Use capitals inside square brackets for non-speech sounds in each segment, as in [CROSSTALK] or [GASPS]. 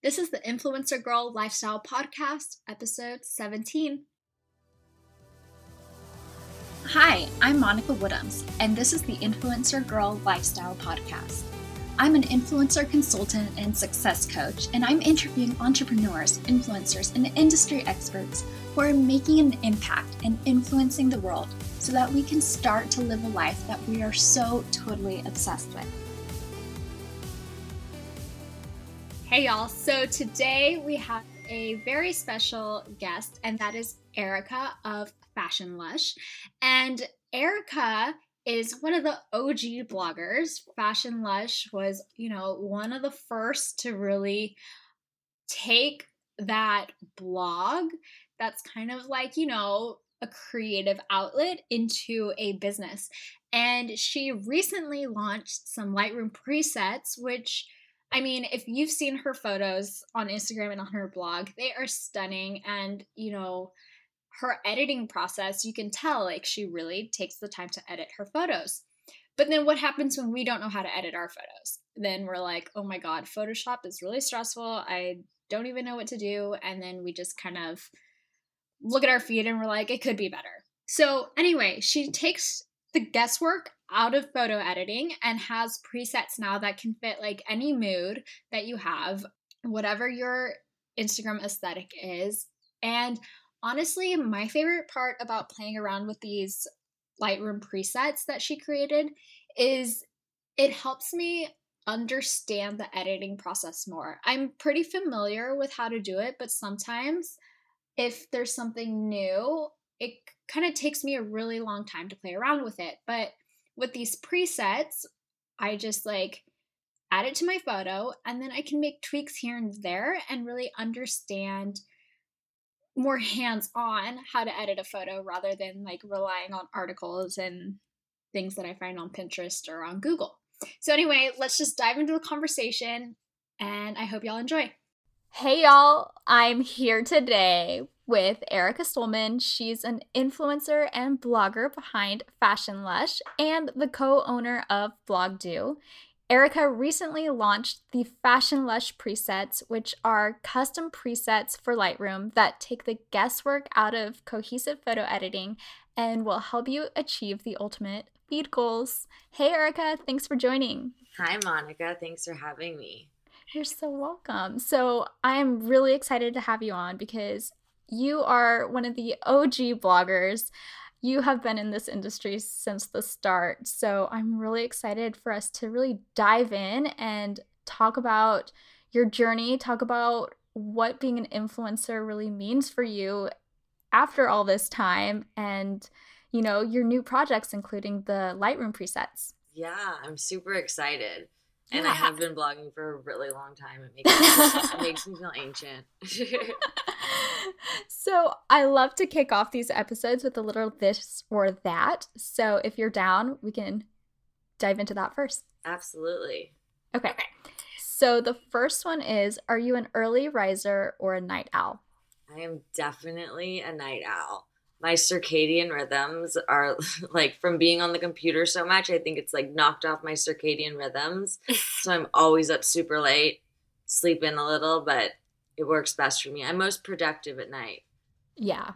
This is the Influencer Girl Lifestyle Podcast, episode 17. Hi, I'm Monica Woodhams, and this is the Influencer Girl Lifestyle Podcast. I'm an influencer consultant and success coach, and I'm interviewing entrepreneurs, influencers, and industry experts who are making an impact and influencing the world so that we can start to live a life that we are so totally obsessed with. Hey, y'all. So today we have a very special guest, and that is Erica of Fashion Lush. And Erica is one of the OG bloggers. Fashion Lush was, you know, one of the first to really take that blog that's kind of like, you know, a creative outlet into a business. And she recently launched some Lightroom presets, which I mean, if you've seen her photos on Instagram and on her blog, they are stunning. And, you know, her editing process, you can tell like she really takes the time to edit her photos. But then what happens when we don't know how to edit our photos? Then we're like, oh my God, Photoshop is really stressful. I don't even know what to do. And then we just kind of look at our feed and we're like, it could be better. So, anyway, she takes the guesswork out of photo editing and has presets now that can fit like any mood that you have, whatever your Instagram aesthetic is. And honestly, my favorite part about playing around with these Lightroom presets that she created is it helps me understand the editing process more. I'm pretty familiar with how to do it, but sometimes if there's something new, it kind of takes me a really long time to play around with it. But with these presets, I just like add it to my photo and then I can make tweaks here and there and really understand more hands on how to edit a photo rather than like relying on articles and things that I find on Pinterest or on Google. So, anyway, let's just dive into the conversation and I hope y'all enjoy. Hey, y'all, I'm here today with Erica Stolman. She's an influencer and blogger behind Fashion Lush and the co owner of Blog-Doo. Erica recently launched the Fashion Lush presets, which are custom presets for Lightroom that take the guesswork out of cohesive photo editing and will help you achieve the ultimate feed goals. Hey, Erica, thanks for joining. Hi, Monica. Thanks for having me. You're so welcome. So, I'm really excited to have you on because you are one of the OG bloggers. You have been in this industry since the start. So I'm really excited for us to really dive in and talk about your journey, talk about what being an influencer really means for you after all this time and you know your new projects including the lightroom presets. Yeah i'm super excited. And yeah. i have been blogging for a really long time. It makes me, it makes me feel ancient [LAUGHS] [LAUGHS] so I love to kick off these episodes with a little this or that. So if you're down, we can dive into that first. Absolutely. Okay. So the first one is Are you an early riser or a night owl? I am definitely a night owl. My circadian rhythms are [LAUGHS] like from being on the computer so much, I think it's like knocked off my circadian rhythms. [LAUGHS] so I'm always up super late, sleep in a little, but it works best for me. I'm most productive at night. Yeah.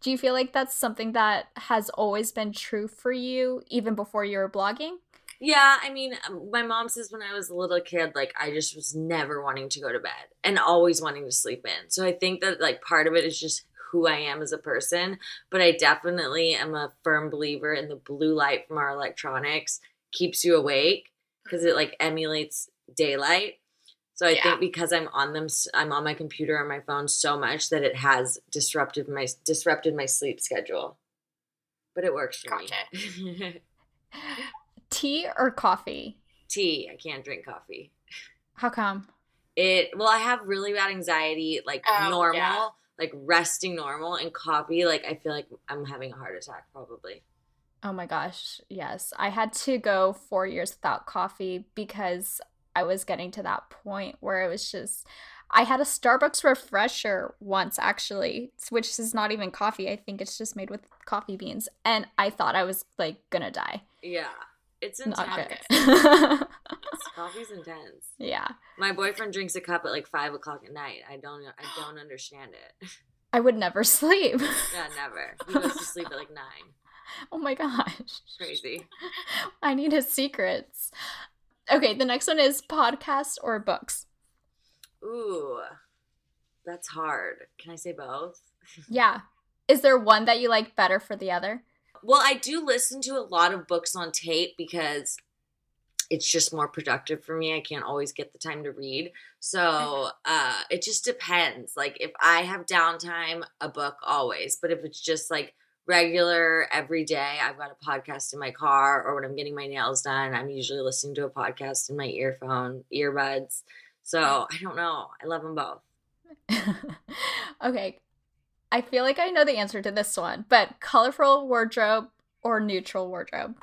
Do you feel like that's something that has always been true for you even before you were blogging? Yeah, I mean, um, my mom says when I was a little kid, like I just was never wanting to go to bed and always wanting to sleep in. So I think that like part of it is just who I am as a person, but I definitely am a firm believer in the blue light from our electronics keeps you awake because it like emulates daylight. So I yeah. think because I'm on them, I'm on my computer or my phone so much that it has disrupted my disrupted my sleep schedule. But it works for gotcha. me. [LAUGHS] Tea or coffee? Tea. I can't drink coffee. How come? It well, I have really bad anxiety, like oh, normal, yeah. like resting normal, and coffee, like I feel like I'm having a heart attack probably. Oh my gosh, yes. I had to go four years without coffee because I was getting to that point where it was just I had a Starbucks refresher once actually, which is not even coffee. I think it's just made with coffee beans, and I thought I was like gonna die. Yeah, it's intense. Not good. [LAUGHS] Coffee's intense. Yeah. My boyfriend drinks a cup at like five o'clock at night. I don't. I [GASPS] don't understand it. [LAUGHS] I would never sleep. Yeah, never. He goes to sleep at like nine. [LAUGHS] Oh my gosh. Crazy. I need his secrets. Okay, the next one is podcast or books. Ooh, that's hard. Can I say both? [LAUGHS] Yeah. Is there one that you like better for the other? Well, I do listen to a lot of books on tape because it's just more productive for me. I can't always get the time to read. So uh, it just depends. Like if I have downtime, a book always. But if it's just like regular every day, I've got a podcast in my car or when I'm getting my nails done, I'm usually listening to a podcast in my earphone, earbuds. So I don't know. I love them both. [LAUGHS] okay. I feel like I know the answer to this one, but colorful wardrobe or neutral wardrobe?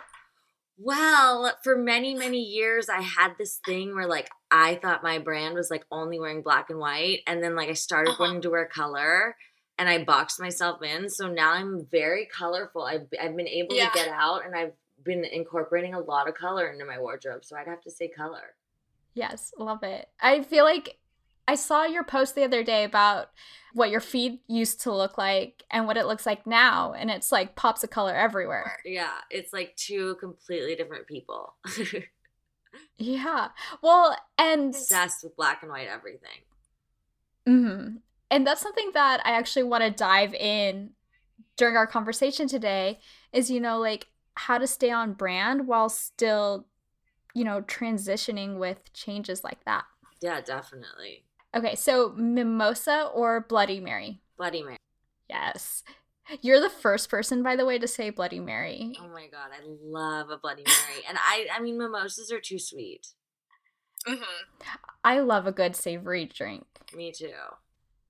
Well, for many, many years, I had this thing where like I thought my brand was like only wearing black and white. And then like I started Uh-huh. wanting to wear color and I boxed myself in. So now I'm very colorful. I've, I've been able Yeah. to get out and I've been incorporating a lot of color into my wardrobe. So I'd have to say color. Yes, love it. I feel like I saw your post the other day about what your feed used to look like and what it looks like now, and it's like pops of color everywhere. Yeah, it's like two completely different people. [LAUGHS] Yeah. Well, and Obsessed with black and white everything. mhm. And that's something that I actually want to dive in during our conversation today is you know like how to stay on brand while still you know transitioning with changes like that. Yeah, definitely. Okay, so mimosa or bloody mary? Bloody Mary. Yes. You're the first person, by the way, to say Bloody Mary. Oh my god, I love a Bloody Mary. And I I mean mimosas are too sweet. Mm-hmm. I love a good savory drink. Me too.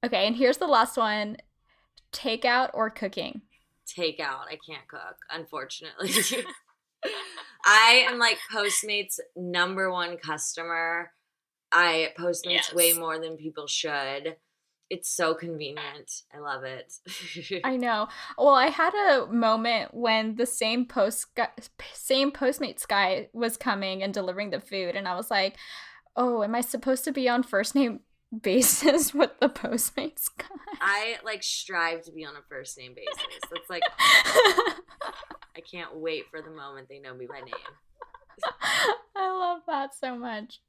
Okay, and here's the last one takeout or cooking? Takeout. I can't cook, unfortunately. [LAUGHS] I am like Postmates number one customer. I Postmates Yes. way more than people should. It's so convenient. I love it. [LAUGHS] I know. Well, I had a moment when the same post same Postmates guy was coming and delivering the food, and I was like, "Oh, am I supposed to be on first name basis [LAUGHS] with the Postmates guy?" I like strive to be on a first name basis. That's like [LAUGHS] I can't wait for the moment they know me by name. [LAUGHS] I love that so much.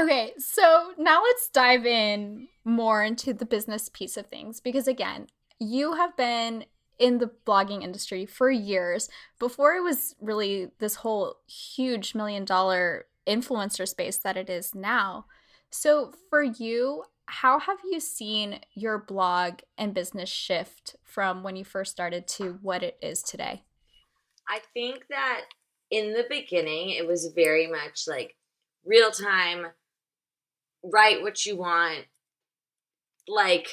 Okay, so now let's dive in more into the business piece of things because, again, you have been in the blogging industry for years before it was really this whole huge million dollar influencer space that it is now. So, for you, how have you seen your blog and business shift from when you first started to what it is today? I think that in the beginning, it was very much like real time, write what you want. Like,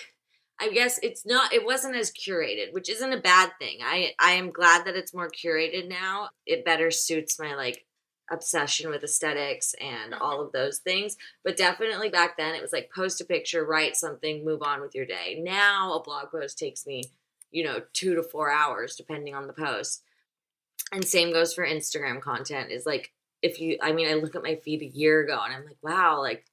I guess it's not, it wasn't as curated, which isn't a bad thing. I, I am glad that it's more curated now. It better suits my like obsession with aesthetics and all of those things. But definitely back then, it was like post a picture, write something, move on with your day. Now, a blog post takes me, you know, two to four hours, depending on the post and same goes for instagram content is like if you i mean i look at my feed a year ago and i'm like wow like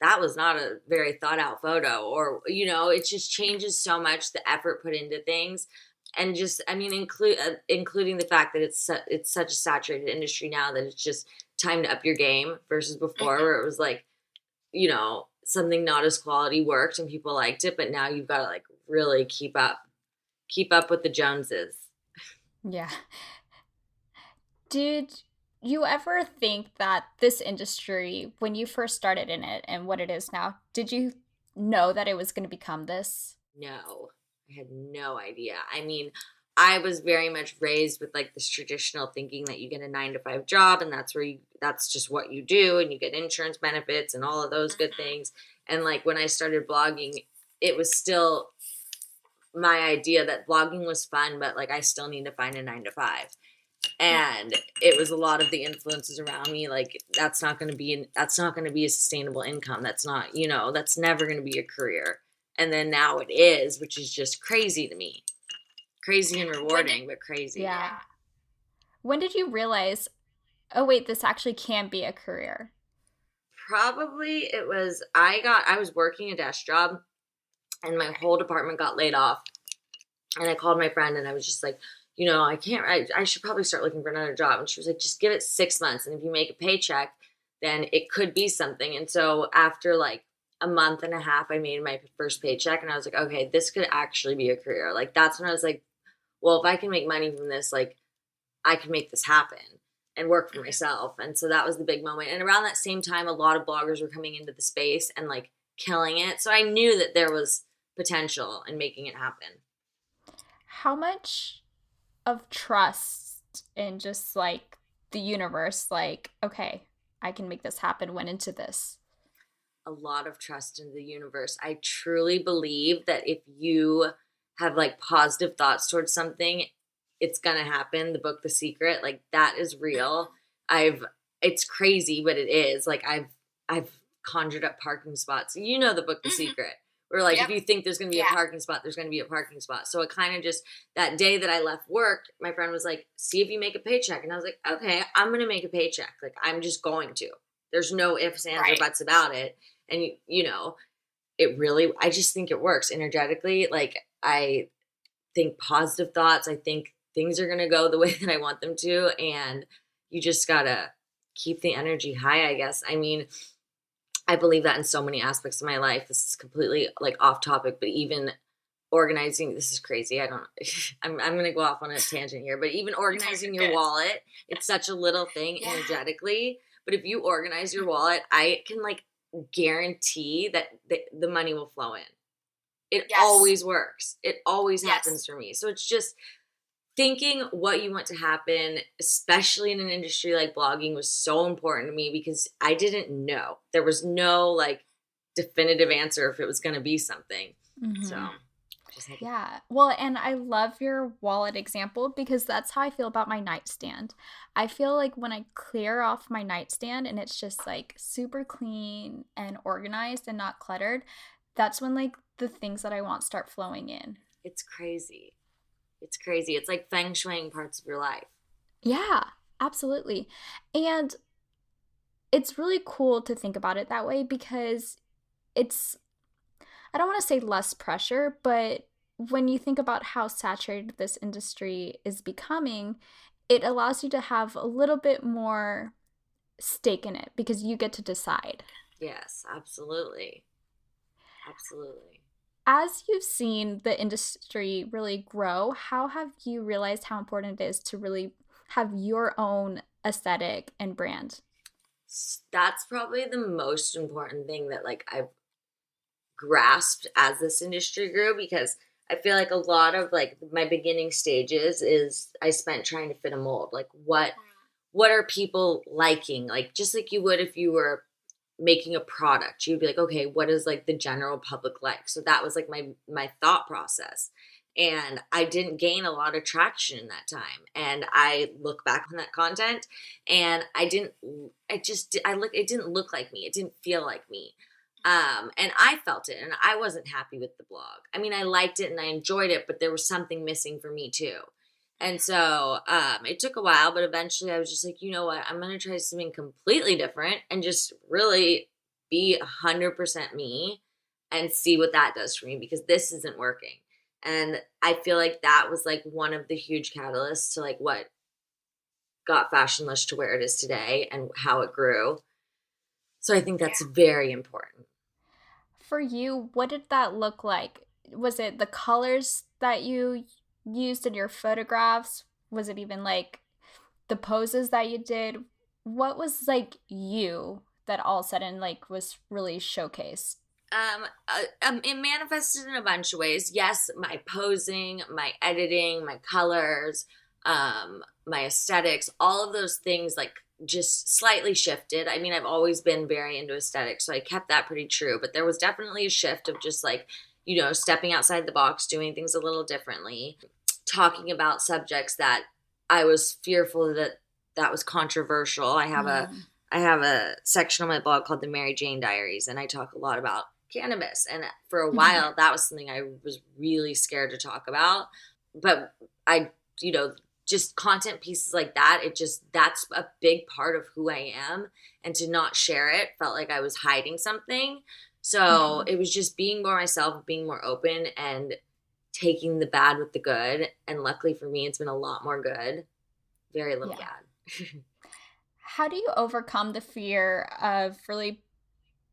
that was not a very thought out photo or you know it just changes so much the effort put into things and just i mean include uh, including the fact that it's su- it's such a saturated industry now that it's just time to up your game versus before where it was like you know something not as quality worked and people liked it but now you've got to like really keep up keep up with the joneses Yeah. Did you ever think that this industry, when you first started in it and what it is now, did you know that it was going to become this? No, I had no idea. I mean, I was very much raised with like this traditional thinking that you get a nine to five job and that's where you, that's just what you do and you get insurance benefits and all of those good mm-hmm. things. And like when I started blogging, it was still my idea that blogging was fun, but like I still need to find a nine to five. And it was a lot of the influences around me. Like that's not going to be, an, that's not going to be a sustainable income. That's not, you know, that's never going to be a career and then now it is which is just crazy to me crazy and rewarding but crazy Yeah. When did you realize, oh, wait, this actually can be a career? Probably it was, I got, I was working a desk job and my whole department got laid off. And I called my friend and I was just like, you know, I can't, I, I should probably start looking for another job. And she was like, just give it six months. And if you make a paycheck, then it could be something. And so after like a month and a half, I made my first paycheck and I was like, okay, this could actually be a career. Like that's when I was like, well, if I can make money from this, like I can make this happen and work for mm-hmm. myself. And so that was the big moment. And around that same time, a lot of bloggers were coming into the space and like killing it. So I knew that there was potential in making it happen. How much of trust in just like the universe, like, okay, I can make this happen, went into this? A lot of trust in the universe. I truly believe that if you have like positive thoughts towards something, it's gonna happen. The book The Secret, like that is real. I've it's crazy, but it is. Like I've I've conjured up parking spots. You know the book The mm-hmm. Secret. Where like yep. if you think there's gonna be yeah. a parking spot, there's gonna be a parking spot. So it kind of just that day that I left work, my friend was like, "See if you make a paycheck," and I was like, "Okay, I'm gonna make a paycheck. Like I'm just going to. There's no ifs, ands, right. or buts about it." And you, know, it really. I just think it works energetically. Like I think positive thoughts. I think things are gonna go the [LAUGHS] way that I want them to, and you just gotta keep the energy high. I guess. I mean I believe that in so many aspects of my life. This is completely like off topic, but even organizing this is crazy. I don't [LAUGHS] I'm I'm gonna go off on a tangent here, but even organizing your wallet, it's such a little thing yeah. energetically. But if you organize your wallet, I can like guarantee that the, the money will flow in. It yes. always works. It always yes. happens for me. So it's just thinking what you want to happen, especially in an industry like blogging, was so important to me because I didn't know. There was no like definitive answer if it was going to be something. Mm-hmm. So. Yeah. Well, and I love your wallet example because that's how I feel about my nightstand. I feel like when I clear off my nightstand and it's just like super clean and organized and not cluttered, that's when like the things that I want start flowing in. It's crazy. It's crazy. It's like feng shuiing parts of your life. Yeah, absolutely. And it's really cool to think about it that way because it's, I don't want to say less pressure, but when you think about how saturated this industry is becoming, it allows you to have a little bit more stake in it because you get to decide. Yes, absolutely. Absolutely as you've seen the industry really grow, how have you realized how important it is to really have your own aesthetic and brand? That's probably the most important thing that like I've grasped as this industry grew because I feel like a lot of like my beginning stages is I spent trying to fit a mold. Like what what are people liking? Like just like you would if you were making a product you'd be like okay what is like the general public like so that was like my my thought process and i didn't gain a lot of traction in that time and i look back on that content and i didn't i just i look it didn't look like me it didn't feel like me um and i felt it and i wasn't happy with the blog i mean i liked it and i enjoyed it but there was something missing for me too and so um, it took a while, but eventually I was just like, you know what? I'm going to try something completely different and just really be 100% me and see what that does for me because this isn't working. And I feel like that was like one of the huge catalysts to like what got Fashion Lush to where it is today and how it grew. So I think that's yeah. very important. For you, what did that look like? Was it the colors that you used in your photographs? Was it even like the poses that you did? What was like you that all of a sudden like was really showcased? Um, uh, um, it manifested in a bunch of ways. Yes, my posing, my editing, my colors, um, my aesthetics, all of those things like just slightly shifted. I mean, I've always been very into aesthetics, so I kept that pretty true. But there was definitely a shift of just like you know, stepping outside the box, doing things a little differently, talking about subjects that I was fearful that that was controversial. I have mm. a I have a section on my blog called the Mary Jane Diaries and I talk a lot about cannabis and for a mm-hmm. while that was something I was really scared to talk about. But I you know, just content pieces like that, it just that's a big part of who I am. And to not share it felt like I was hiding something. So mm-hmm. it was just being more myself, being more open and taking the bad with the good. And luckily for me, it's been a lot more good. Very little yeah. bad. [LAUGHS] How do you overcome the fear of really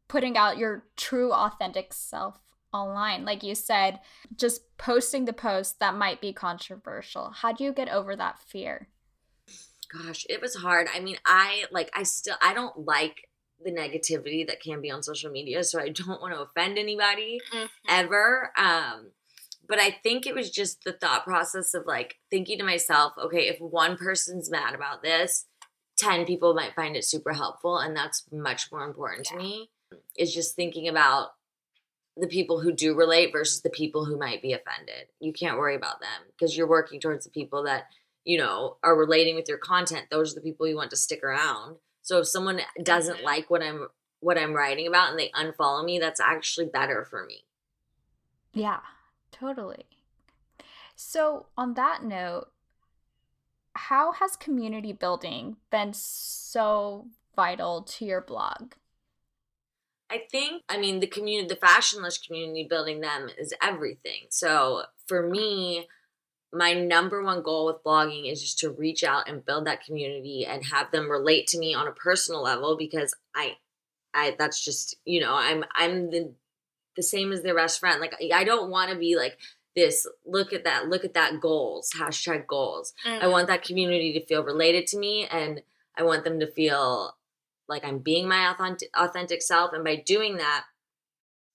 putting out your true authentic self online. Like you said, just posting the post that might be controversial. How do you get over that fear? Gosh, it was hard. I mean, I like I still I don't like the negativity that can be on social media, so I don't want to offend anybody mm-hmm. ever. Um but I think it was just the thought process of like thinking to myself, okay, if one person's mad about this, 10 people might find it super helpful and that's much more important yeah. to me. Is just thinking about the people who do relate versus the people who might be offended. You can't worry about them because you're working towards the people that, you know, are relating with your content. Those are the people you want to stick around. So if someone doesn't like what I'm what I'm writing about and they unfollow me, that's actually better for me. Yeah, totally. So, on that note, how has community building been so vital to your blog? I think, I mean, the community, the fashion lush community, building them is everything. So for me, my number one goal with blogging is just to reach out and build that community and have them relate to me on a personal level because I, I that's just you know I'm I'm the the same as their best friend. Like I don't want to be like this. Look at that. Look at that. Goals. Hashtag goals. Mm. I want that community to feel related to me and I want them to feel like I'm being my authentic, self. And by doing that,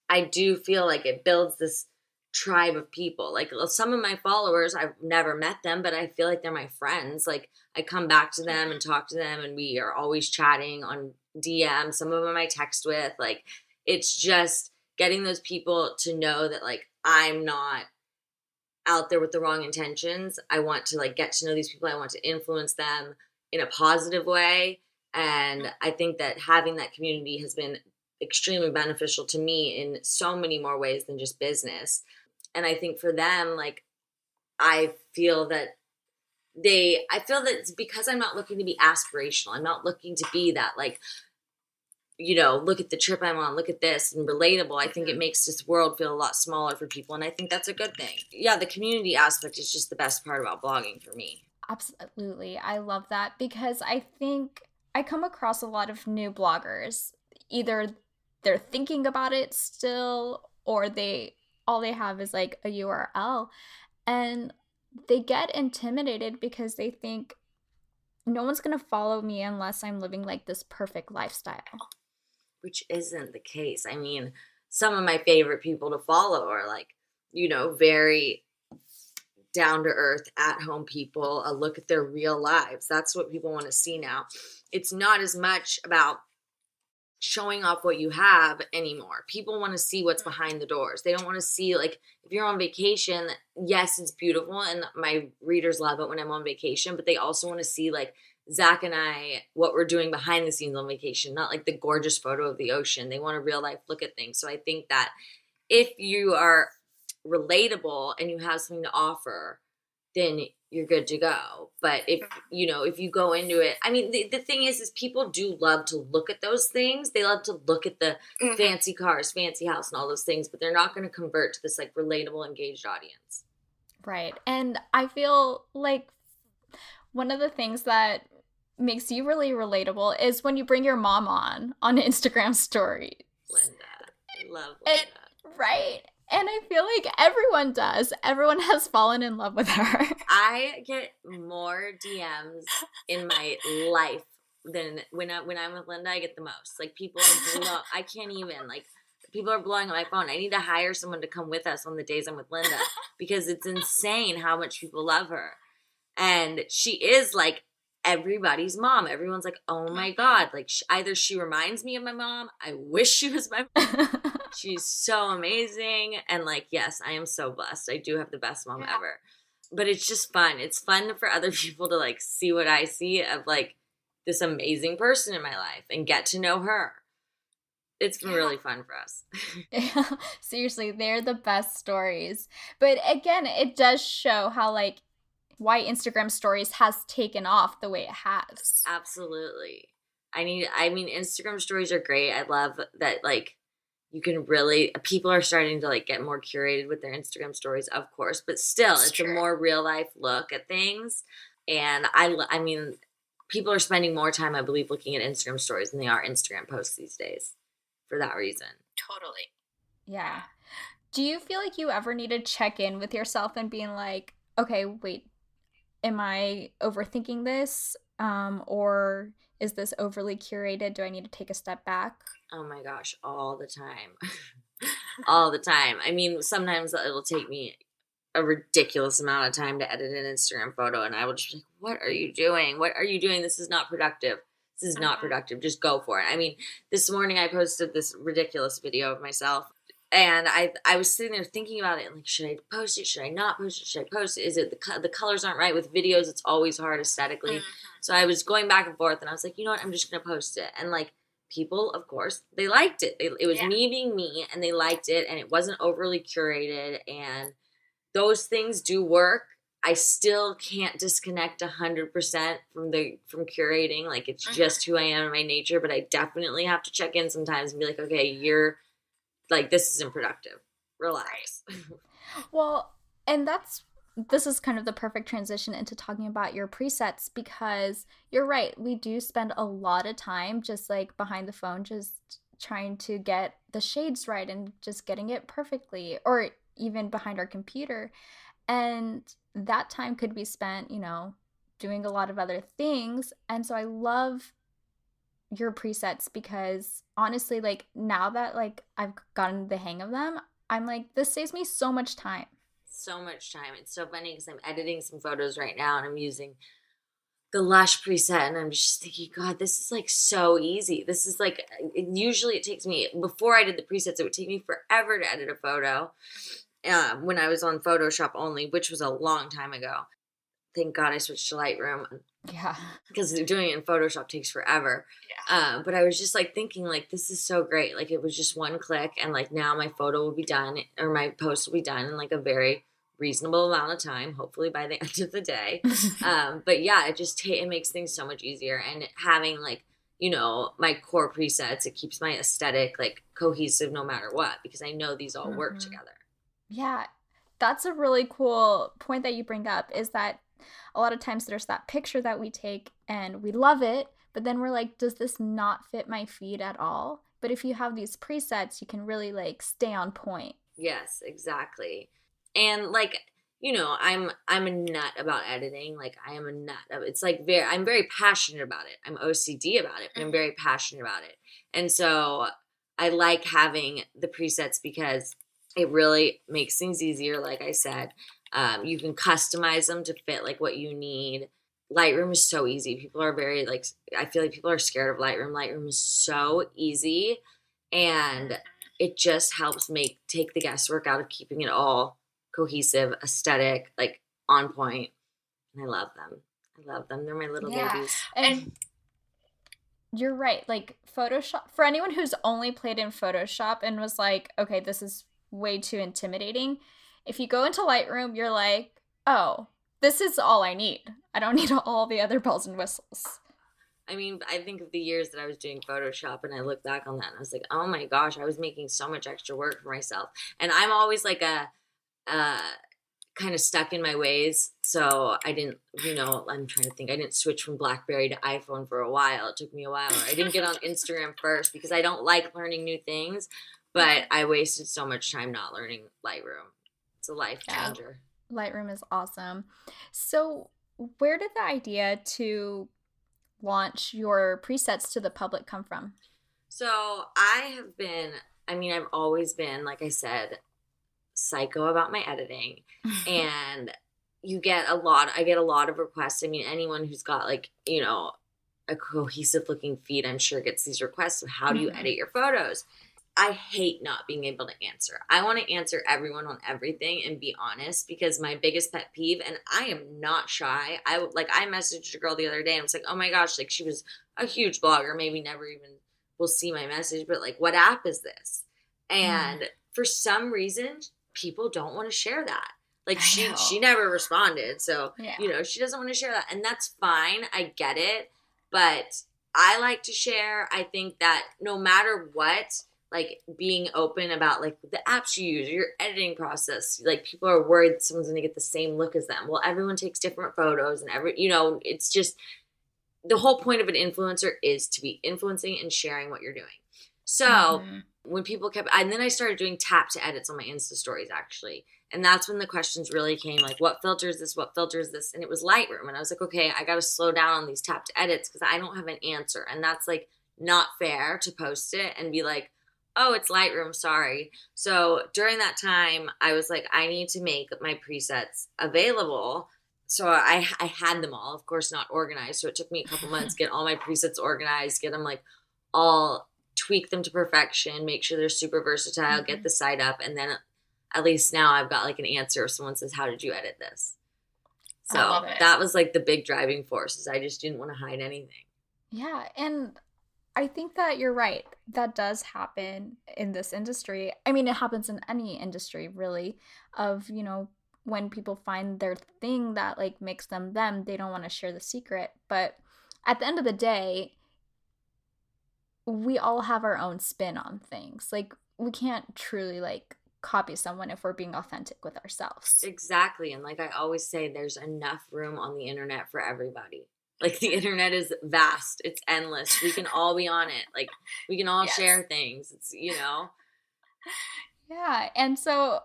I do feel like it builds this tribe of people. Like some of my followers, I've never met them, but I feel like they're my friends. Like I come back to them and talk to them, and we are always chatting on DM. Some of them I text with. Like it's just getting those people to know that like I'm not out there with the wrong intentions. I want to like get to know these people. I want to influence them in a positive way and I think that having that community has been extremely beneficial to me in so many more ways than just business. And I think for them, like, I feel that they, I feel that it's because I'm not looking to be aspirational. I'm not looking to be that, like, you know, look at the trip I'm on, look at this and relatable. I think it mm-hmm. makes this world feel a lot smaller for people. And I think that's a good thing. Yeah, the community aspect is just the best part about blogging for me. Absolutely. I love that because I think I come across a lot of new bloggers. Either they're thinking about it still or they all they have is like a URL and they get intimidated because they think no one's going to follow me unless I'm living like this perfect lifestyle. Which isn't the case. I mean, some of my favorite people to follow are like, you know, very down to earth, at home people, a look at their real lives. That's what people want to see now. It's not as much about showing off what you have anymore. People want to see what's mm. behind the doors. They don't want to see like if you're on vacation, yes, it's beautiful and my readers love it when I'm on vacation, but they also want to see like Zach and I what we're doing behind the scenes on vacation, not like the gorgeous photo of the ocean. They want a real life look at things. So I think that if you are relatable and you have something to offer, then you're good to go. But if you know, if you go into it, I mean, the, the thing is, is people do love to look at those things. They love to look at the mm-hmm. fancy cars, fancy house, and all those things, but they're not going to convert to this like relatable, engaged audience. Right. And I feel like one of the things that makes you really relatable is when you bring your mom on on Instagram stories. Linda. Love Linda. And, right. And I feel like everyone does. Everyone [LAUGHS] has fallen in love with her. [LAUGHS] I get more DMs in my life than when I when I'm with Linda. I get the most. Like people are blow, [LAUGHS] I can't even like people are blowing up my phone. I need to hire someone to come with us on the days I'm with Linda because it's insane how much people love her. And she is like everybody's mom. Everyone's like, "Oh my mm-hmm. god!" Like either she reminds me of my mom. I wish she was my. She's so amazing, and like, yes, I am so blessed. I do have the best mom yeah. ever. But it's just fun. It's fun for other [LAUGHS] people to like see what I see of like this amazing person in my life and get to know her. It's been yeah. really fun for us. yeah, [LAUGHS] [LAUGHS] seriously, they're the best stories. But again, it does show how like why Instagram stories has taken off the way it has. Absolutely. I need I mean Instagram stories are great. I love that like you can really people are starting to like get more curated with their Instagram stories, of course, but still it's, it's a more real life look at things. And I I mean people are spending more time I believe looking at Instagram stories than they are Instagram posts these days for that reason. Totally. Yeah. Do you feel like you ever need to check in with yourself and being like, okay, wait, am I overthinking this? Um, or is this overly curated? Do I need to take a step back? Oh my gosh, all the time. [LAUGHS] all the time. I mean, sometimes it'll take me a ridiculous amount of time to edit an Instagram photo, and I will just be like, What are you doing? What are you doing? This is not productive. This is not uh-huh. productive. Just go for it. I mean, this morning I posted this ridiculous video of myself and I I was sitting there thinking about it and like should I post it? Should I not post it? Should I post it? Is it the the colors aren't right with videos? It's always hard esthetically mm-hmm. so I was going back and forth and I was like you know what? I'm just gonna post it. And like people of course they liked it. They, it was yeah. me being me and they liked it and it wasn't overly curated and those things do work. I still can't disconnect 100% from the from curating like it's mm-hmm. just who I am in my nature but I definitely have to check in sometimes and be like okay you're like this isn't productive. Relax. well, and that's this is kind of the perfect transition into talking about your presets because you're right. We do spend a lot of time just like behind the phone, just trying to get the shades right and just getting it perfectly, or even behind our computer. And that time could be spent, you know, doing a lot of other things. And so I love your presets because honestly like now that like I've gotten the hang of them, I'm like this saves me so much time. So much time. It's so funny because I'm editing some photos right now and I'm using the Lush preset and I'm just thinking, God, this is like so easy. This is like it, usually it takes me before I did the presets, it would take me forever to edit a photo. Uh, when I was on Photoshop only, which was a long time ago. Thank God I switched to Lightroom. Yeah. [LAUGHS] Because doing it in Photoshop takes forever. Yeah. Uh, but I was just like thinking, like, this is so great. Like, it was just one click, and like now my photo will be done, or my post will be done in like a very reasonable amount of time, hopefully by the [LAUGHS] end of the day. [LAUGHS] um, but yeah, it just t- it makes things so much easier. And having like, you know, my core presets, it keeps my aesthetic like cohesive no matter what, because I know these all mm-hmm. work together. Yeah. That's a really cool point that you bring up is that a lot of times there's that picture that we take and we love it, but then we're like, does this not fit my feed at all? But if you have these presets, you can really like stay on point. Yes, exactly. And like, you know, I'm I'm a nut about editing. Like I am a nut. It's like very I'm very passionate about it. I'm OCD about it, but I'm mm-hmm. very passionate about it. And so I like having the presets because it really makes things easier, like I said. Um, you can customize them to fit like what you need. Lightroom is so easy. People are very like I feel like people are scared of Lightroom. Lightroom is so easy and it just helps make take the guesswork out of keeping it all cohesive, aesthetic, like on point. And I love them. I love them. They're my little yeah. babies. And you're right. Like Photoshop for anyone who's only played in Photoshop and was like, okay, this is way too intimidating. If you go into Lightroom, you're like, oh, this is all I need. I don't [LAUGHS] need all the other bells and whistles. I mean, I think of the years that I was doing Photoshop and I look back on that and I was like, oh my gosh, I was making so much extra work for myself. And I'm always like a, uh, kind of stuck in my ways. So I didn't, you know, I'm trying to think. I didn't switch from Blackberry to iPhone for a while. It took me a while. I didn't get on [LAUGHS] Instagram first because I don't like learning new things, but I wasted so much time not learning Lightroom. It's a life changer. Yeah. Lightroom is awesome. So, where did the idea to launch your presets to the public come from? So, I have been, I mean, I've always been, like I said, psycho about my editing. [LAUGHS] and you get a lot, I get a lot of requests. I mean, anyone who's got like, you know, a cohesive looking feed, I'm sure gets these requests of how do you mm-hmm. edit your photos? I hate not being able to answer. I want to answer everyone on everything and be honest because my biggest pet peeve, and I am not shy. I like I messaged a girl the other day and I was like, oh my gosh, like she was a huge blogger, maybe never even will see my message, but like, what app is this? And mm. for some reason, people don't want to share that. Like I she know. she never responded. So, Yeah. you know, she doesn't want to share that. And that's fine. I get it. But I like to share. I think that no matter what, like being open about like the apps you use, your editing process, like people are worried someone's gonna get the same look as them. Well, everyone takes different photos and every you know, it's just the whole point of an influencer is to be influencing and sharing what you're doing. So Mhm. when people kept and then I started doing tap to edits on my Insta stories actually. And that's when the questions really came like what filter is this? What filter is this? And it was Lightroom. And I was like, okay, I gotta slow down on these tap to edits because I don't have an answer. And that's like not fair to post it and be like, oh, it's Lightroom, sorry. So during that time, I was like, I need to make my presets available. So I I had them all, of course, not organized. So it took me a couple months [LAUGHS] get all my presets organized, get them like all tweak them to perfection, make sure they're super versatile, Mhm. get the site up, and then at least now I've got like an answer if someone says, How did you edit this? So that was like the big driving force is I just didn't want to hide anything. Yeah, and I think that you're right. That does happen in this industry. I mean, it happens in any industry, really, of, you know, when people find their thing that like makes them them, they don't want to share the secret. But at the end of the day, we all have our own spin on things. Like, we can't truly like copy someone if we're being authentic with ourselves. Exactly. And like I always say, there's enough room on the internet for everybody. Like the internet is vast, it's endless. We can all be on it. Like we can all [LAUGHS] Yes. share things. It's, you know, Yeah. And so,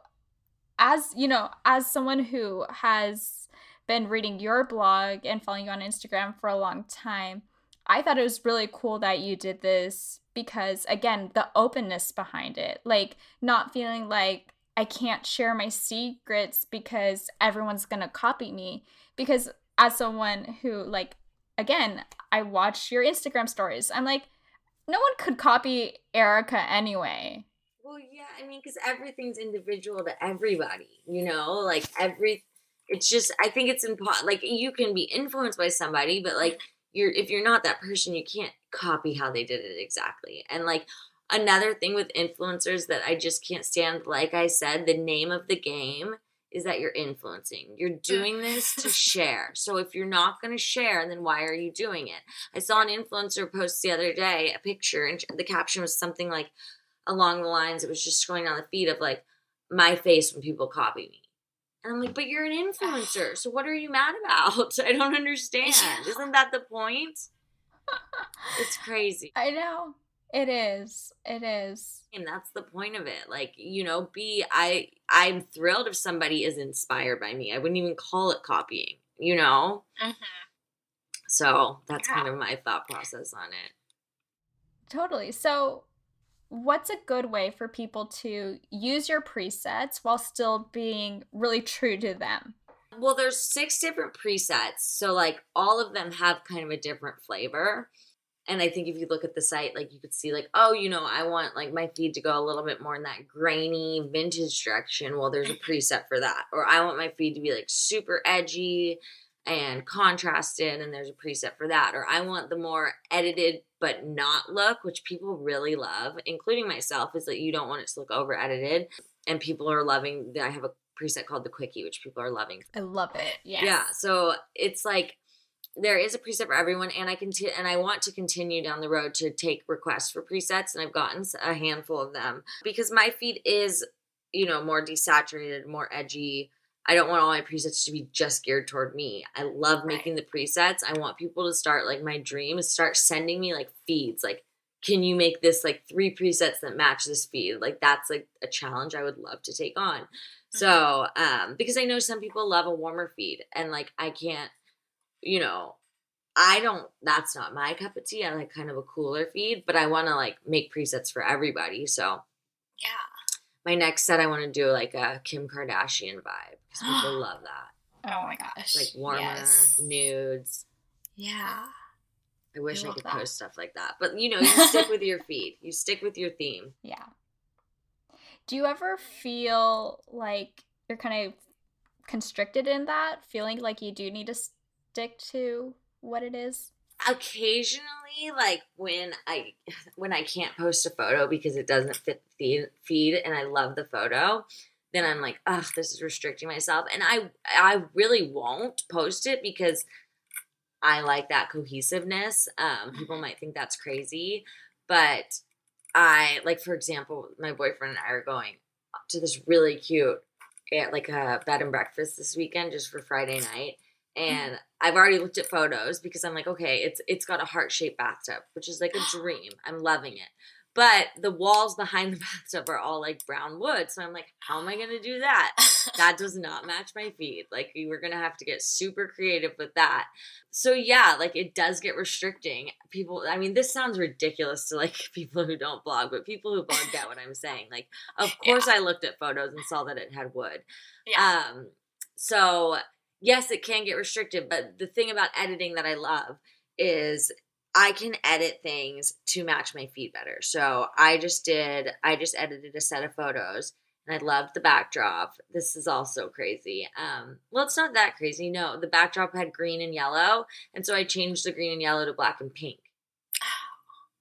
as you know, as someone who has been reading your blog and following you on Instagram for a long time, I thought it was really cool that you did this because, again, the openness behind it, like not feeling like I can't share my secrets because everyone's going to copy me. Because, as someone who, like, again, I watch your Instagram stories, I'm like, no one could copy Erica anyway. Well, yeah, I mean, because everything's individual to everybody, you know, like every, it's just, I think it's important. Like you can be influenced by somebody, but like you're, if you're not that person, you can't copy how they did it exactly. And like another thing with influencers that I just can't stand, like I said, the name of the game is that you're influencing. You're mm. doing this to [LAUGHS] share. So if you're not going to share, then why are you doing it? I saw an influencer post the other day a picture, and the caption was something like, along the lines it was just scrolling down the feed of like my face when people copy me and i'm like but you're an influencer [SIGHS] so what are you mad about [LAUGHS] i don't [LAUGHS] understand isn't that the point it's crazy I know. It is. It is. and that's the point of it like you know be i i'm thrilled if somebody is inspired by me i wouldn't even call it copying you know mm-hmm. so that's Yeah. kind of my thought process on it Totally. So, what's a good way for people to use your presets while still being really true to them? Well, there's six different presets, so like all of them have kind of a different flavor. And I think if you look at the site, like you could see, like, oh, you know, I want like my feed to go a little bit more in that grainy vintage direction. Well, there's a [LAUGHS] preset for that. Or I want my feed to be like super edgy and contrasted, and there's a preset for that. Or I want the more edited but not look, which people really love, including myself, is that you don't want it to look over edited. And people are loving that I have a preset called the quickie, which people are loving. I love it. Yeah. Yeah, so it's like there is a preset for everyone, and I continue and I want to continue down the road to take requests for presets, and I've gotten a handful of them because my feed is, you know, more desaturated, more edgy. I don't want all my presets to be just geared toward me. I love making the presets. I want people to start like my dream is start sending me like feeds, like can you make this like three presets that match this feed? Like that's like a challenge I would love to take on. So, um, because I know some people love a warmer feed and like I can't, you know, I don't, that's not my cup of tea. I like kind of a cooler feed, but I want to like make presets for everybody. So, Yeah. my next set, I want to do like a Kim Kardashian vibe because people [GASPS] love that. Oh my gosh. Like warmer, Yes. nudes. Yeah. I wish I, love could that. post stuff like that. But you [LAUGHS] know, you stick with your feed, you stick with your theme. Yeah. Do you ever feel like you're kind of constricted in that, feeling like you do need to stick to what it is? occasionally like when i [LAUGHS] when i can't post a photo because it doesn't fit the feed and i love the photo then I'm like, ugh, this is restricting myself. And I I really won't post it because I like that cohesiveness. Um, people Mm-hmm. might think that's crazy, but I like, for example, my boyfriend and I are going to this really cute, eh, like a bed and breakfast this weekend just for Friday night. And I've already looked at photos because I'm like, okay, it's it's got a heart shaped bathtub, which is like a [GASPS] dream. I'm loving it. But the walls behind the [LAUGHS] bathtub are all like brown wood. So I'm like, how am I gonna do that? That does not match my feed. Like you were gonna have to get super creative with that. So yeah, like it does get restricting. People I mean, this sounds ridiculous to like [LAUGHS] people who don't blog, but people who blog get what I'm saying. Like, of [LAUGHS] course I looked at photos and saw that it had wood. Yeah. Um, so yes, it can get restricted, but the thing about editing that I love is I can edit things to match my feed better. So I just did, I just edited a set of photos and I loved the backdrop. This is also crazy. Um, well, it's not that crazy. No, the backdrop had green and yellow. And so I changed the green and yellow to black and pink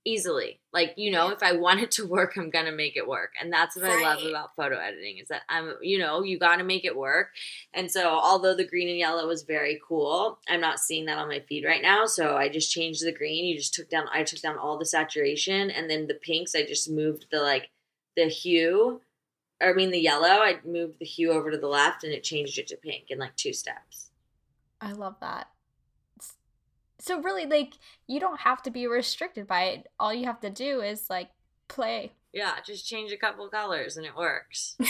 easily. Like, you know, if I want it to work, I'm going to make it work. And that's what I love about photo editing is that I'm, you know, you got to make it work. And so, although the green and yellow was very cool, I'm not seeing that on my feed right now. So, I just changed the green. You just took down, I took down all the saturation. And then the pinks, I just moved the like the hue, or I mean, the yellow, I moved the hue over to the left and it changed it to pink in like two steps. I love that. So really like you don't have to be restricted by it. All you have to do is like play. Yeah, just change a couple colors and it works. [LAUGHS]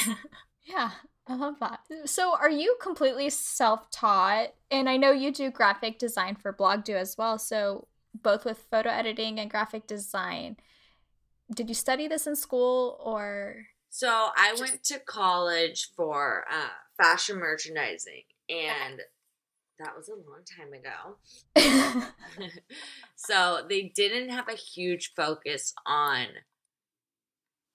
Yeah, I love that. So are you completely self-taught? And I know you do graphic design for Blog-Doo as well. So both with photo editing and graphic design. Did you study this in school or So I Just- went to college for uh, fashion merchandising, and that was a long time ago. [LAUGHS] [LAUGHS] so they didn't have a huge focus on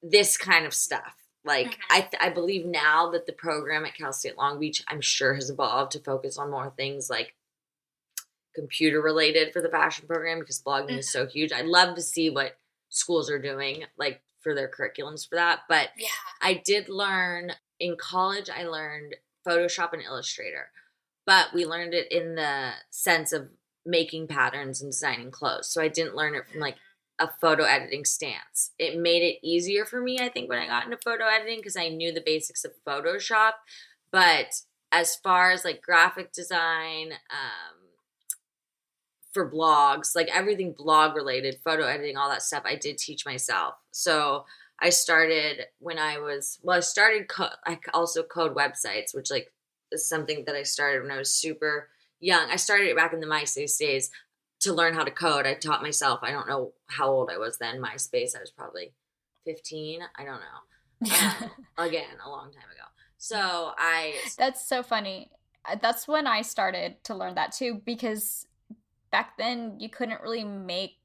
this kind of stuff. Like Mhm. I, th- I believe now that the program at Cal State Long Beach, I'm sure has evolved to focus on more things like computer related for the fashion program because blogging is so huge. I'd love to see what schools are doing like for their curriculums for that, but yeah. I did learn in college, I learned Photoshop and Illustrator, but we learned it in the sense of making patterns and designing clothes. So I didn't learn it from like a photo editing stance. It made it easier for me, I think, when I got into photo editing because I knew the basics of Photoshop. But as far as like graphic design, um, for blogs, like everything blog related, photo editing, all that stuff, I did teach myself. So I started when I was well, I started co- I also code websites, which like is something that I started when I was super young. I started it back in the MySpace days to learn how to code. I taught myself. I don't know how old I was then. MySpace, I was probably 15. I don't know. Um, [LAUGHS] again, a long time ago. So I That's so funny. Uh, That's when I started to learn that too because back then you couldn't really make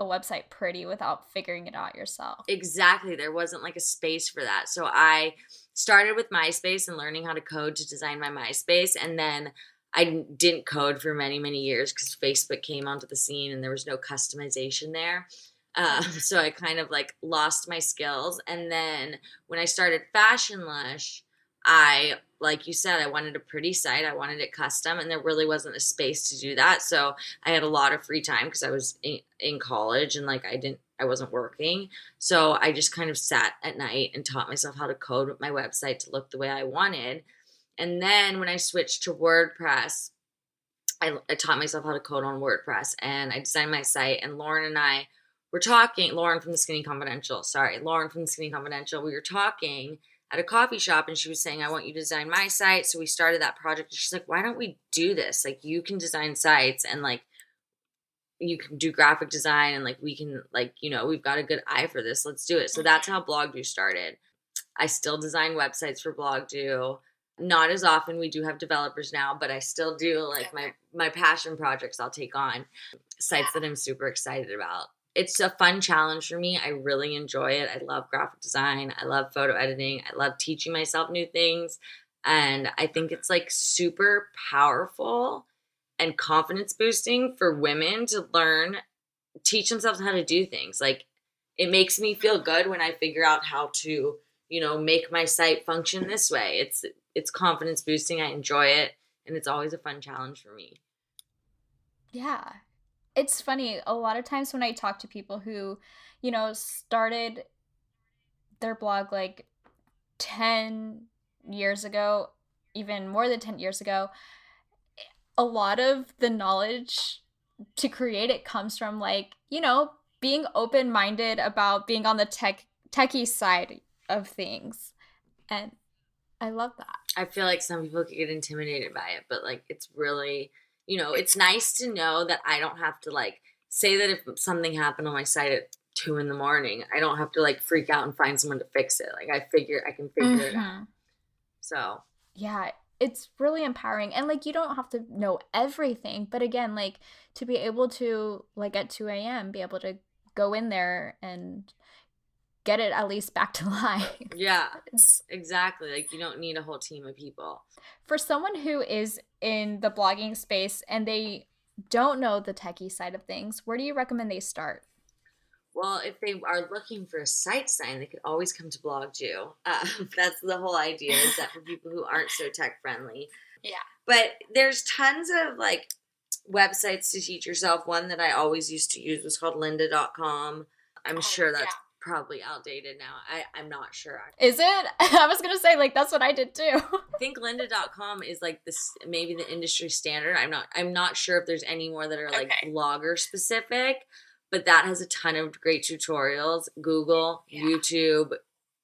a website pretty without figuring it out yourself. Exactly. There wasn't like a space for that. So I started with MySpace and learning how to code to design my MySpace. And then I didn't code for many, many years because Facebook came onto the scene and there was no customization there. Um, [LAUGHS] so I kind of like lost my skills. And then when I started FashionLush, I, like you said, I wanted a pretty site. I wanted it custom, and there really wasn't a space to do that. So I had a lot of free time because I was in, in college and like I didn't, I wasn't working. So I just kind of sat at night and taught myself how to code my website to look the way I wanted. And then when I switched to WordPress, I, I taught myself how to code on WordPress and I designed my site. And Lauren and I were talking, Lauren from the Skinny Confidential, sorry, Lauren from the Skinny Confidential, we were talking at a coffee shop and she was saying, I want you to design my site. So we started that project. And she's like, why don't we do this? Like, you can design sites and like, you can do graphic design and like we can like you know we've got a good eye for this let's do it. So that's how Blog-Doo started. I still design websites for Blog-Doo. Not as often we do have developers now but i still do like my my passion projects i'll take on sites that i'm super excited about. It's a fun challenge for me. I really enjoy it. I love graphic design. I love photo editing. I love teaching myself new things. And i think it's like super powerful and confidence boosting for women to learn teach themselves how to do things like it makes me feel good when i figure out how to you know, make my site function this way. It's it's confidence boosting. I enjoy it and it's always a fun challenge for me. Yeah. It's funny. A lot of times when I talk to people who, you know, started their blog like 10 years ago, even more than 10 years ago, a lot of the knowledge to create it comes from like, you know, being open-minded about being on the tech techie side of things. And I love that. I feel like some people could get intimidated by it, but like it's really, you know, it's nice to know that I don't have to like say that if something happened on my site at two in the morning, I don't have to like freak out and find someone to fix it. Like I figure I can figure mm-hmm. it out. Mm-hmm. So yeah, it's really empowering. And like you don't have to know everything, but again, like to be able to like at 2 a.m. be able to go in there and get it at least back to [LAUGHS] life. Yeah, exactly. Like you don't need a whole team of people. For someone who is in the blogging space and they don't know the techie side of things, where do you recommend they start? Well, if they are looking for a site sign, they could always come to Blog-Doo. Uh, [LAUGHS] that's the whole idea is that for people who aren't so tech friendly. Yeah. But there's tons of like websites to teach yourself. One that I always used to use was called lynda.com. I'm oh, sure that's yeah probably outdated now. I, I'm not sure. Is it? [LAUGHS] I was gonna say like that's what I did too. I think lynda.com is like this maybe the industry standard. I'm not I'm not sure if there's any more that are like okay. blogger specific, but that has a ton of great tutorials. Google, yeah. YouTube,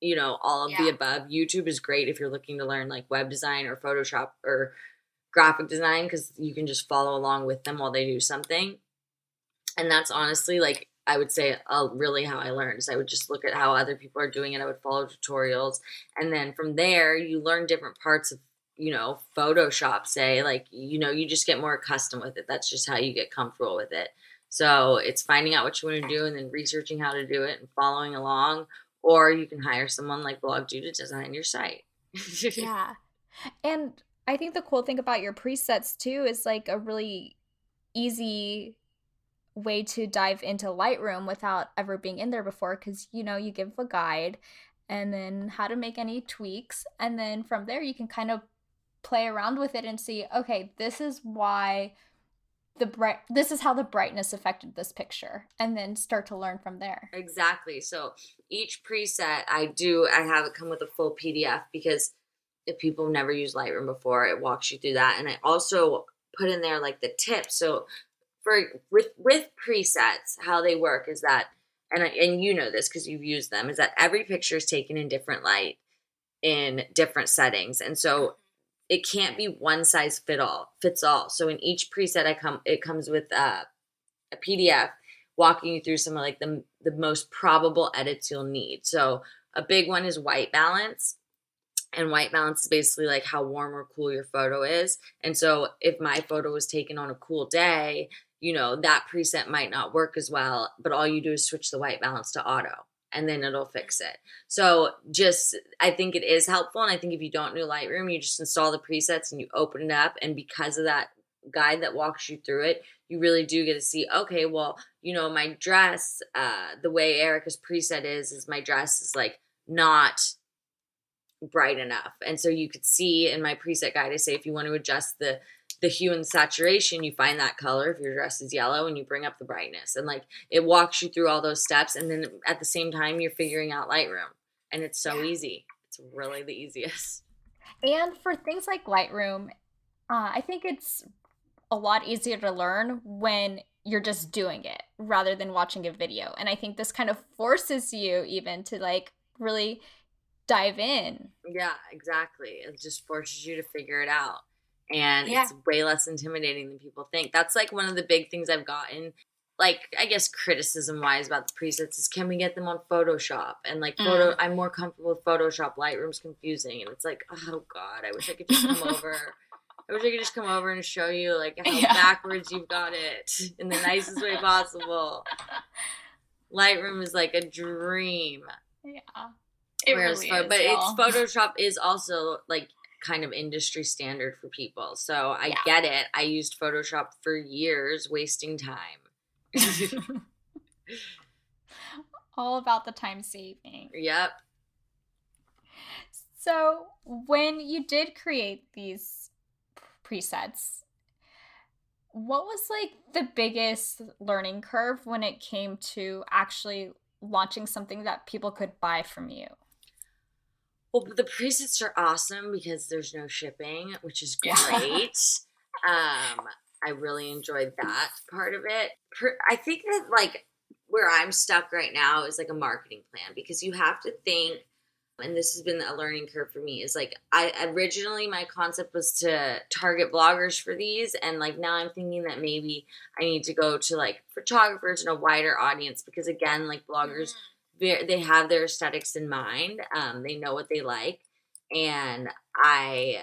you know, all of yeah. the above. YouTube is great if you're looking to learn like web design or Photoshop or graphic design because you can just follow along with them while they do something. And that's honestly like I would say uh, really how I learned is I would just look at how other people are doing it. I would follow tutorials, and then from there you learn different parts of you know Photoshop. Say like you know you just get more accustomed with it. That's just how you get comfortable with it. So it's finding out what you want to do and then researching how to do it and following along. Or you can hire someone like Blog-Doo to design your site. [LAUGHS] yeah, and I think the cool thing about your presets too is like a really easy way to dive into Lightroom without ever being in there before because you know you give a guide and then how to make any tweaks and then from there you can kind of play around with it and see okay this is why the bright this is how the brightness affected this picture and then start to learn from there. Exactly. So each preset i do i have it come with a full pdf because if people have never used lightroom before it walks you through that. And i also put in there like the tips so for with with presets, how they work is that, and and you know this because you've used them, is that every picture is taken in different light, in different settings, and so it can't be one size fit all fits all. So in each preset, I come it comes with a PDF walking you through some of like the the most probable edits you'll need. So a big one is white balance and white balance is basically like how warm or cool your photo is. And so if my photo was taken on a cool day, you know, that preset might not work as well, but all you do is switch the white balance to auto and then it'll fix it. So just I think it is helpful and I think if you don't know Lightroom, you just install the presets and you open it up and because of that guide that walks you through it, you really do get to see, okay, well, you know, my dress, uh the way Erica's preset is is my dress is like not bright enough. And so you could see in my preset guide I say if you want to adjust the the hue and saturation, you find that color if your dress is yellow and you bring up the brightness. And like it walks you through all those steps. And then at the same time, you're figuring out Lightroom. And it's so easy. It's really the easiest. And for things like Lightroom, uh, I think it's a lot easier to learn when you're just doing it rather than watching a video. And I think this kind of forces you even to like really dive in. Yeah, exactly. It just forces you to figure it out and yeah. it's way less intimidating than people think. That's like one of the big things I've gotten like I guess criticism wise about the presets is can we get them on Photoshop and like photo mm. I'm more comfortable with Photoshop Lightroom's confusing and it's like oh god I wish I could just come [LAUGHS] over I wish I could just come over and show you like how yeah. backwards you've got it [LAUGHS] in the nicest way possible [LAUGHS] Lightroom is like a dream yeah it Whereas, really is, but it's Photoshop is also like kind of industry standard for people. So I yeah. get it. I used Photoshop for years, wasting time. [LAUGHS] All about the time saving. Yep. So, when you did create these presets, what was like the biggest learning curve when it came to actually launching something that people could buy from you? Well, the presets are awesome because there's no shipping, which is great. [LAUGHS] um, I really enjoyed that part of it. I think that like where I'm stuck right now is like a marketing plan because you have to think and this has been a learning curve for me is like i originally my concept was to target bloggers for these and like now i'm thinking that maybe i need to go to like photographers and a wider audience because again like bloggers mm-hmm. They have their aesthetics in mind um, they know what they like and i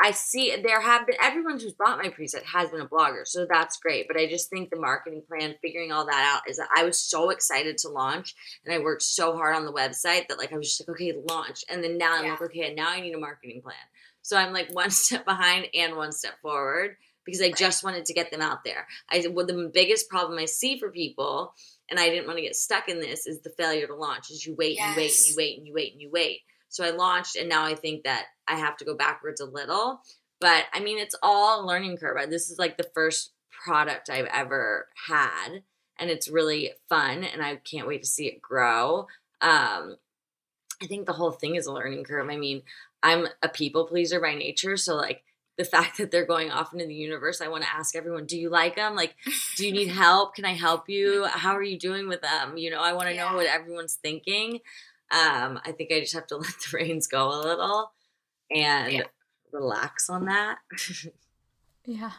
I see there have been everyone who's bought my preset has been a blogger, so that's great. But I just think the marketing plan, figuring all that out, is that I was so excited to launch, and I worked so hard on the website that like I was just like, okay, launch, and then now I'm like, okay, now I need a marketing plan. So I'm like [LAUGHS] one step behind and one step forward because I right. just wanted to get them out there. I well, the biggest problem I see for people, and I didn't want to get stuck in this, is the failure to launch. Is you wait, yes. you wait, and you wait, and you wait, and you wait. So I launched, and now I think that I have to go backwards a little. But I mean, it's all a learning curve. This is like the first product I've ever had, and it's really fun, and I can't wait to see it grow. Um, I think the whole thing is a learning curve. I mean, I'm a people pleaser by nature, so like the fact that they're going off into the universe, I want to ask everyone, do you like them? Like, do you need [LAUGHS] help? Can I help [LAUGHS] you? How are you doing with them? You know, I want to yeah. know what everyone's thinking. Um, I think I just have to [LAUGHS] let the reins go a little and yeah. relax on that. yeah.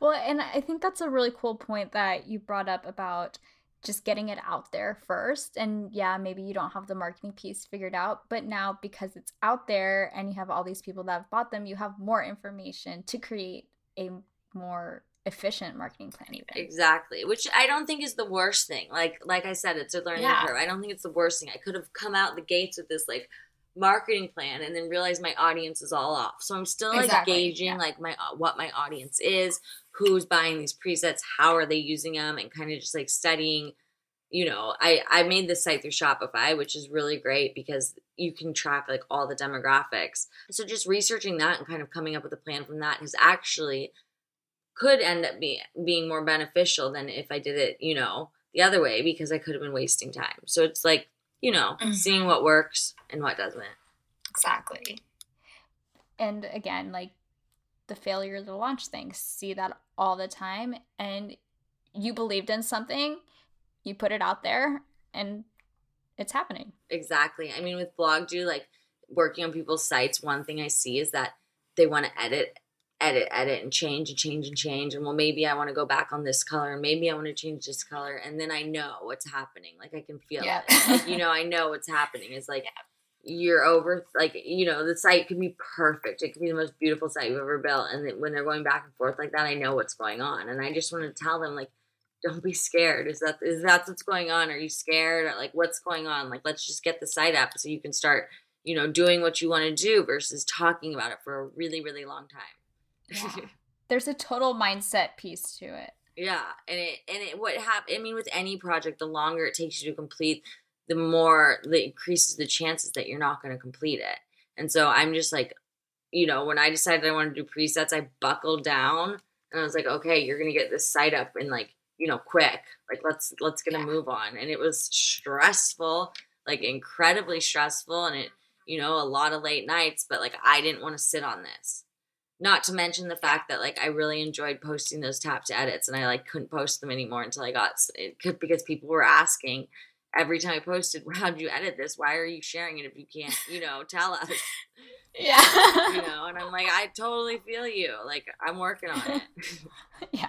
Well, and I think that's a really cool point that you brought up about just getting it out there first. And yeah, maybe you don't have the marketing piece figured out, but now because it's out there and you have all these people that have bought them, you have more information to create a more efficient marketing plan even exactly which i don't think is the worst thing like like i said it's a learning yeah. curve i don't think it's the worst thing i could have come out the gates with this like marketing plan and then realize my audience is all off so i'm still like exactly. gauging yeah. like my uh, what my audience is who's buying these presets how are they using them and kind of just like studying you know i i made this site through shopify which is really great because you can track like all the demographics so just researching that and kind of coming up with a plan from that has actually could end up being being more beneficial than if I did it, you know, the other way because I could have been wasting time. So it's like, you know, mm-hmm. seeing what works and what doesn't. Exactly. And again, like the failure the launch things. see that all the time and you believed in something, you put it out there and it's happening. Exactly. I mean with Blog-Doo like working on people's sites, one thing I see is that they want to edit edit, edit, and change and change and change. And well, maybe I want to go back on this color, and maybe I want to change this color, and then I know what's happening. Like I can feel yeah. it. You [LAUGHS] know, I know what's happening. It's like yeah. You're over. Like you know, the site could be perfect. It could be the most beautiful site you've ever built, and then when they're going back and forth like that, I know what's going on, and I just want to tell them like. Don't be scared. Is that is that what's going on? Are you scared? Or like what's going on? Like let's just get the site up so you can start, you know, doing what you want to do versus talking about it for a really, really long time. Yeah. [LAUGHS] There's a total mindset piece to it. Yeah, and it and it what happen? I mean, with any project, the longer it takes you to complete, the more the increases the chances that you're not going to complete it. And so I'm just like, you know, when I decided I wanted to do presets, I buckled down and I was like, okay, you're gonna get this site up in like, you know, quick. Like let's let's get yeah. move on. And it was stressful, like incredibly stressful, and it, you know, a lot of late nights. But like I didn't want to sit on this. Not to mention the fact that like I really enjoyed posting those tap to edits, and I like couldn't post them anymore until I got it because people were asking every time I posted, [LAUGHS] "How did you edit this? Why are you sharing it if you can't, you know, tell us?" [LAUGHS] Yeah, you know, and I'm like, I totally feel you. Like I'm working on it. [LAUGHS] yeah,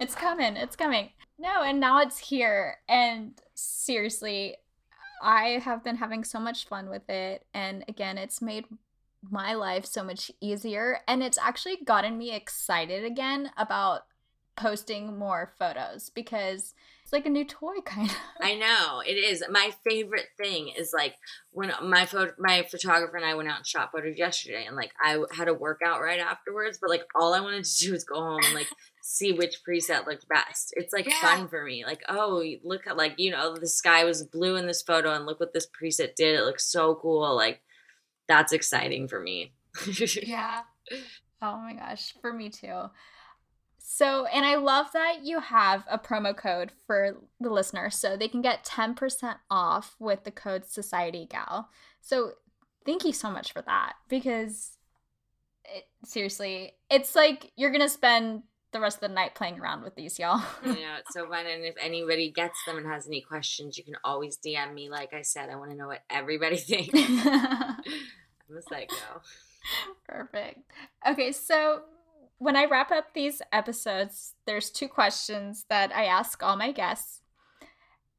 it's coming. It's coming. No, and now it's here. And seriously, I have been having so much fun with it. And again, it's made my life so much easier and it's actually gotten me excited again about posting more photos because it's like a new toy kind of. [LAUGHS] I know it is. My favorite thing is like when my photo, my photographer and I went out and shot photos yesterday, and like I had a workout right afterwards, but like all I wanted to do was go home and like see which preset looked best. It's like yeah. fun for me. Like oh, look at like you know the sky was blue in this photo, and look what this preset did. It looks so cool. Like that's exciting for me. [LAUGHS] yeah. Oh my gosh, for me too. So, and I love that you have a promo code for the listener so they can get 10% off with the code Society Gal. So, thank you so much for that because it, seriously, it's like you're going to spend the rest of the night playing around with these, y'all. yeah, it's so fun. And if anybody gets them and has any questions, you can always DM me. Like I said, I want to know what everybody [LAUGHS] thinks. [LAUGHS] I'm a psycho. Perfect. Okay, so when I wrap up these episodes, there's two questions that I ask all my guests.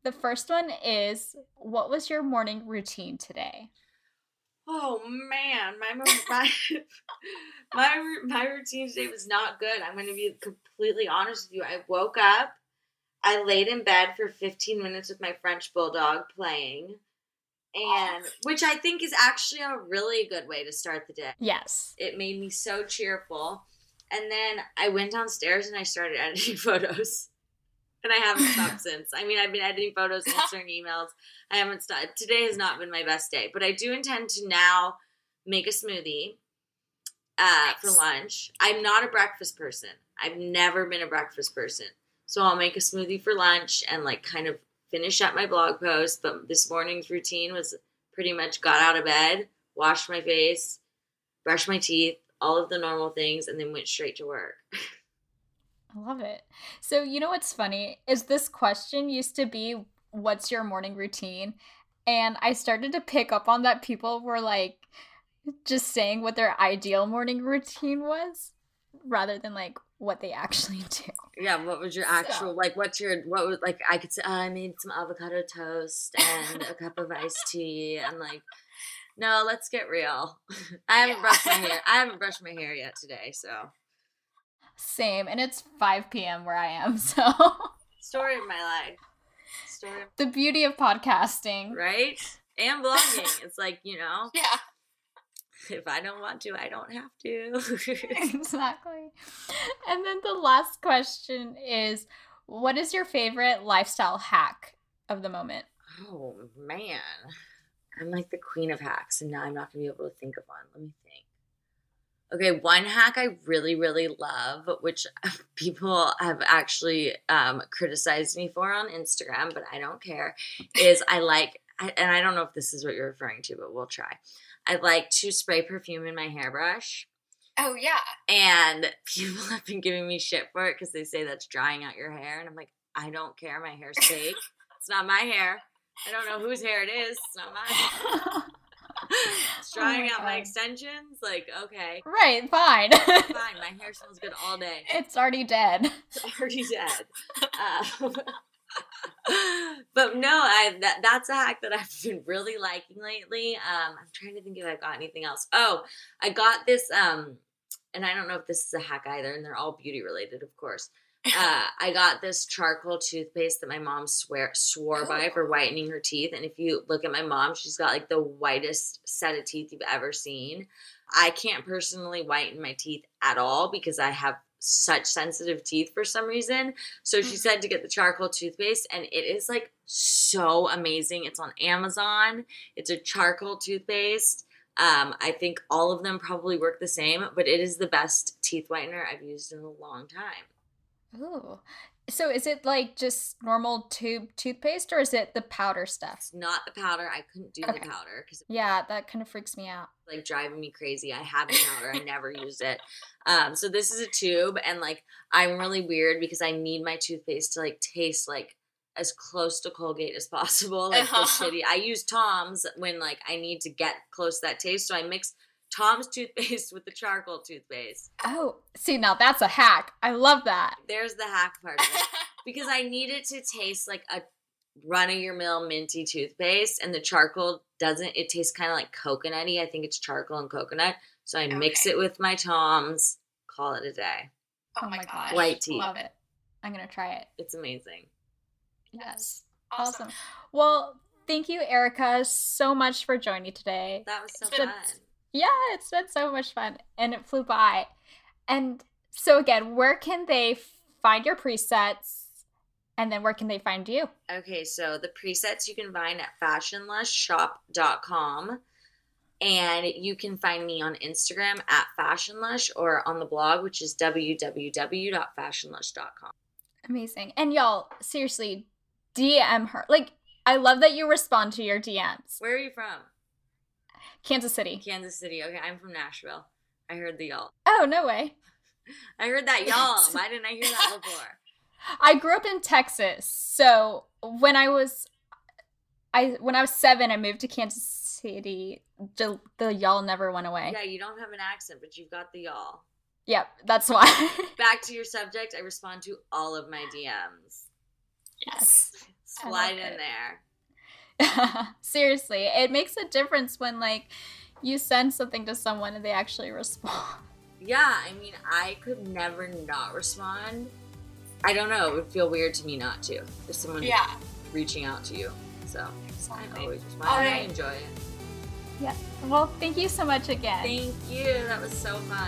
The first one is What was your morning routine today? Oh man, my [LAUGHS] my my, my routine today was not good. I'm going to be completely honest with you. I woke up, I laid in bed for 15 minutes with my French bulldog playing and which I think is actually a really good way to start the day. Yes. It made me so cheerful. And then I went downstairs and I started [LAUGHS] editing photos. And I haven't stopped [LAUGHS] since. I mean, I've been editing photos, [LAUGHS] answering emails. I haven't stopped. Today has not been my best day, but I do intend to now make a smoothie uh, nice. for lunch. I'm not a breakfast person. I've never been a breakfast person. So I'll make a smoothie for lunch and like kind of finish up my blog post. But this morning's routine was pretty much got out of bed, washed my face, brushed my teeth, all of the normal things, and then went straight to work. [LAUGHS] I love it. So, you know what's funny is this question used to be, What's your morning routine? And I started to pick up on that people were like just saying what their ideal morning routine was rather than like what they actually [LAUGHS] do. Yeah, what was your actual so. like? What's your what was like? I could say oh, I made some avocado toast and a cup of iced tea and like no, let's get real. [LAUGHS] I haven't yeah. brushed my hair. I haven't [LAUGHS] brushed my hair yet today, so. Same, and it's 5 p.m. where I am, [LAUGHS] so. Story of my life. Story. Of- the beauty of podcasting, right? And blogging. it's like you know. Yeah. If I don't want to, I don't have to. exactly. And then the last question is, what is your favorite lifestyle hack of the moment? Oh man. I'm like the queen of hacks, and now I'm not gonna be able to think of one. Let me think. Okay, one hack I really, really love, which [LAUGHS] people have actually um, criticized me for on Instagram, but I don't care, is I like, and I don't know if this is what you're referring to, but we'll try. I like to spray perfume in my hairbrush. Oh, yeah. And [LAUGHS] people have been giving me shit for it because they say that's drying out your hair. And I'm like, I don't care. My hair's fake. [LAUGHS] it's not my hair. I don't know whose hair it is. It's not mine. [LAUGHS] it's drying oh out God. my extensions. Like, okay. Right, fine. [LAUGHS] fine. My hair smells good all day. It's already dead. It's already dead. Uh, [LAUGHS] but no, I that that's a hack that I've been really liking lately. Um, I'm trying to think if I've got anything else. Oh, I got this um, and I don't know if this is a hack either, and they're all beauty related, of course uh, I got this charcoal toothpaste that my mom swear swore by for whitening her teeth. And if you look at my mom, she's got like the whitest set of teeth you've ever seen. I can't personally whiten my teeth at all because I have such sensitive teeth for some reason. So she [LAUGHS] said to get the charcoal toothpaste, and it is like so amazing. It's on Amazon. It's a charcoal toothpaste. Um, I think all of them probably work the same, but it is the best teeth whitener I've used in a long time. Ooh. So is it like just normal tube toothpaste or is it the powder stuff? It's not the powder. I couldn't do okay. the powder because yeah, that kind of freaks me out. Like driving me crazy. I have the powder. I never [LAUGHS] use it. Um, so this is a tube, and like I'm really weird because I need my toothpaste to like taste like as close to Colgate as possible. Like uh-huh. the shitty. I use Tom's when like I need to get close to that taste. So I mix Tom's toothpaste [LAUGHS] with the charcoal toothpaste. Oh, see, now that's a hack. I love that. There's the hack part of it. [LAUGHS] because I need it to taste like a run of your mill minty toothpaste, and the charcoal doesn't, it tastes kind of like coconutty. I think it's charcoal and coconut. So I okay. mix it with my Tom's, call it a day. Oh, my gosh. White tea. Love it. I'm going to try it. It's amazing. Yes. Awesome. awesome. Well, thank you, Erica, so much for joining today. That was so fun. Yeah, it's been so much fun and it flew by. And so, again, where can they find your presets? And then where can they find you? Okay, so the presets you can find at fashionlushshop.com. And you can find me on Instagram at FashionLush or on the blog, which is www.fashionlush.com. Amazing. And y'all, seriously, DM her. Like, I love that you respond to your DMs. Where are you from? Kansas City. Kansas City. Okay, I'm from Nashville. I heard the y'all. Oh, no way. [LAUGHS] I heard that y'all. [LAUGHS] Why didn't I hear that before? I grew up in Texas. So when I was I when I was 7, I moved to Kansas City. The, the y'all never went away. Yeah, you don't have an accent, but you've got the y'all. Yep, that's why. [LAUGHS] Back to your subject, I respond to all of my DMs. Yes. Slide in there. [LAUGHS] Seriously, it makes a difference when like you send something to someone and they actually respond. [LAUGHS] Yeah, I mean, I could never not respond. I don't know. It would feel weird to me not to. If someone Yeah. reaching out to you. So I always respond. All I enjoy it. Yeah. Well, thank you so much again. Thank you. That was so fun.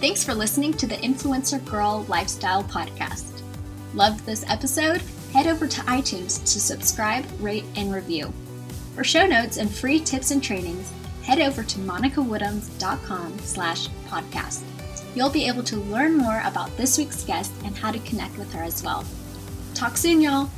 Thanks for listening to the Influencer Girl Lifestyle Podcast. Loved this episode? Head over to iTunes to subscribe, rate, and review. For show notes and free tips and trainings, head over to monicawoodhams.com slash podcast. You'll be able to learn more about this week's guest and how to connect with her as well. Talk soon, y'all!